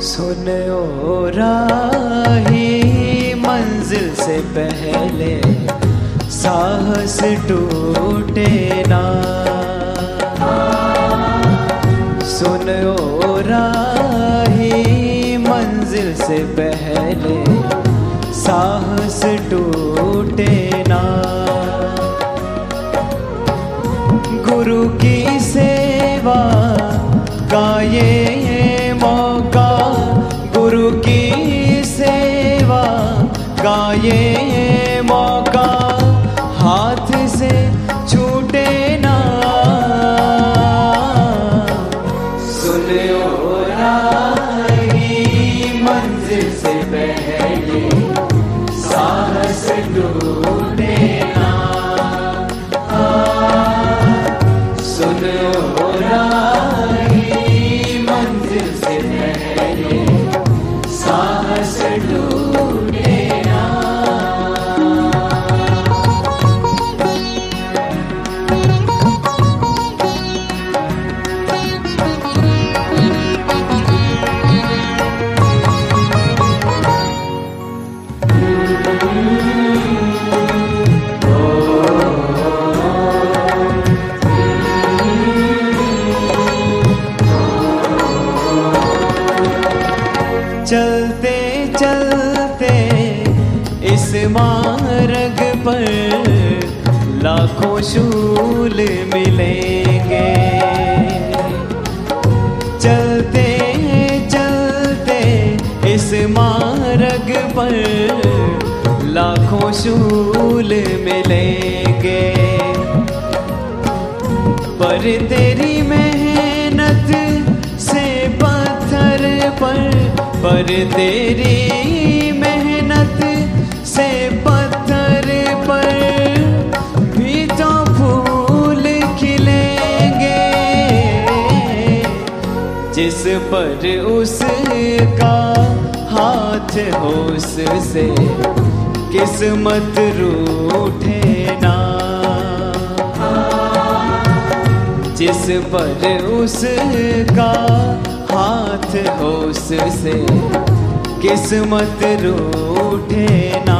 सुन ओ राही, मंजिल से पहले साहस टूटे ना। सुन ओ राही, मंजिल से पहले साहस टूटे ना। गुरु की सेवा का ये की सेवा का चलते चलते, इस मार्ग पर लाखों शूल मिलेंगे। चलते चलते इस मार्ग पर लाखों शूल मिलेंगे। पर तेरी मेहनत पर तेरी मेहनत से पत्थर पर भी तो फूल खिलेंगे। जिस पर उसका हाथ हो उससे किस्मत रूठे ना। जिस पर उसका हाथ हो उससे किस्मत रूठे ना।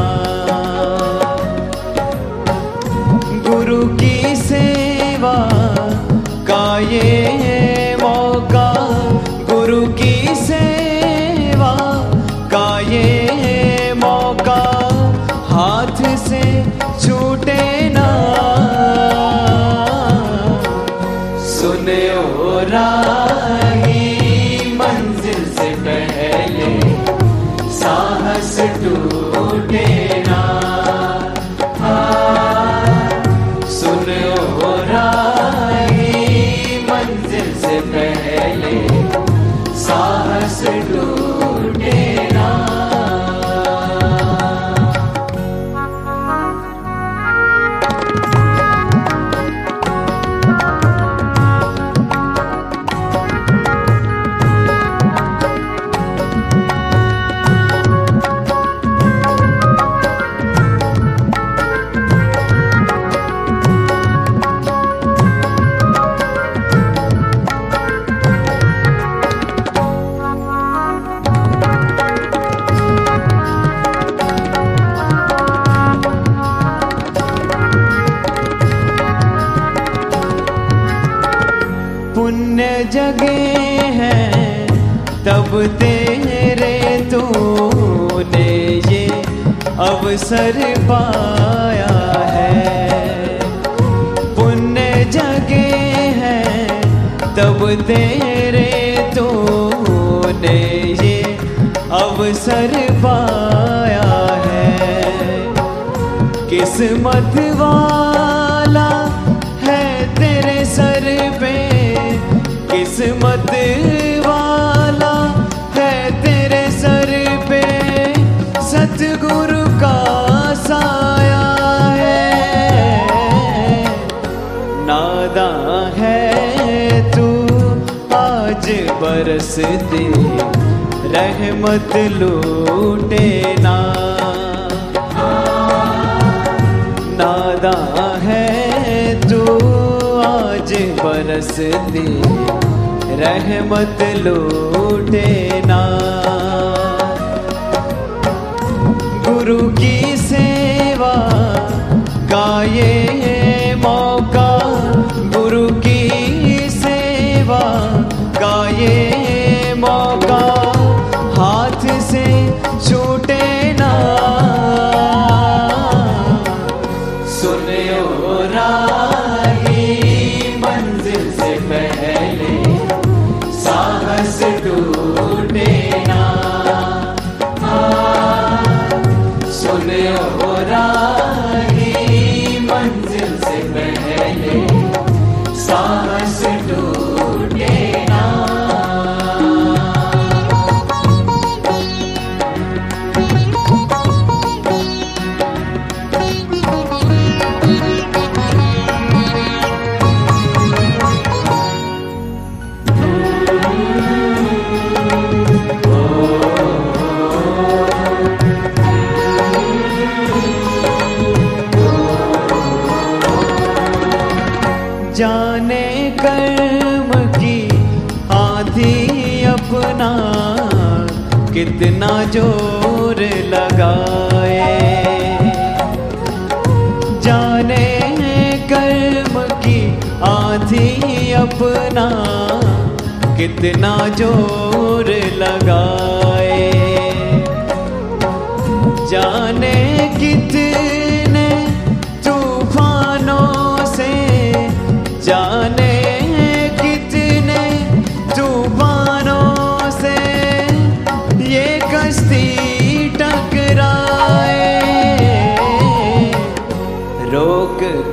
गुरु की सेवा का ये अवसर पाया है। पुण्य जगे हैं, तब तेरे तो तूने ये अवसर पाया है। किस्मत वाला है तेरे सर पे, किस्मत आज बरसती रहमत लूटे ना। नादा है तू आज बरसती रहमत लूटे ना। गुरु की सेवा का राही कर्म की आधी अपना कितना ज़ोर लगाए। जाने कर्म की आधी अपना कितना ज़ोर लगाए।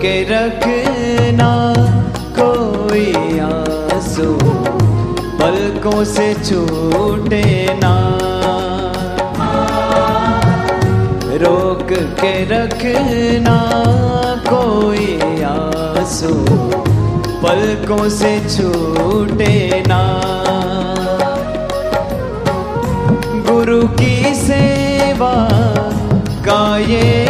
के रखना कोई आँसू, पलकों से छूटे ना रोक के रखना कोई आँसू, पलकों से छूटे ना गुरु की सेवा का ये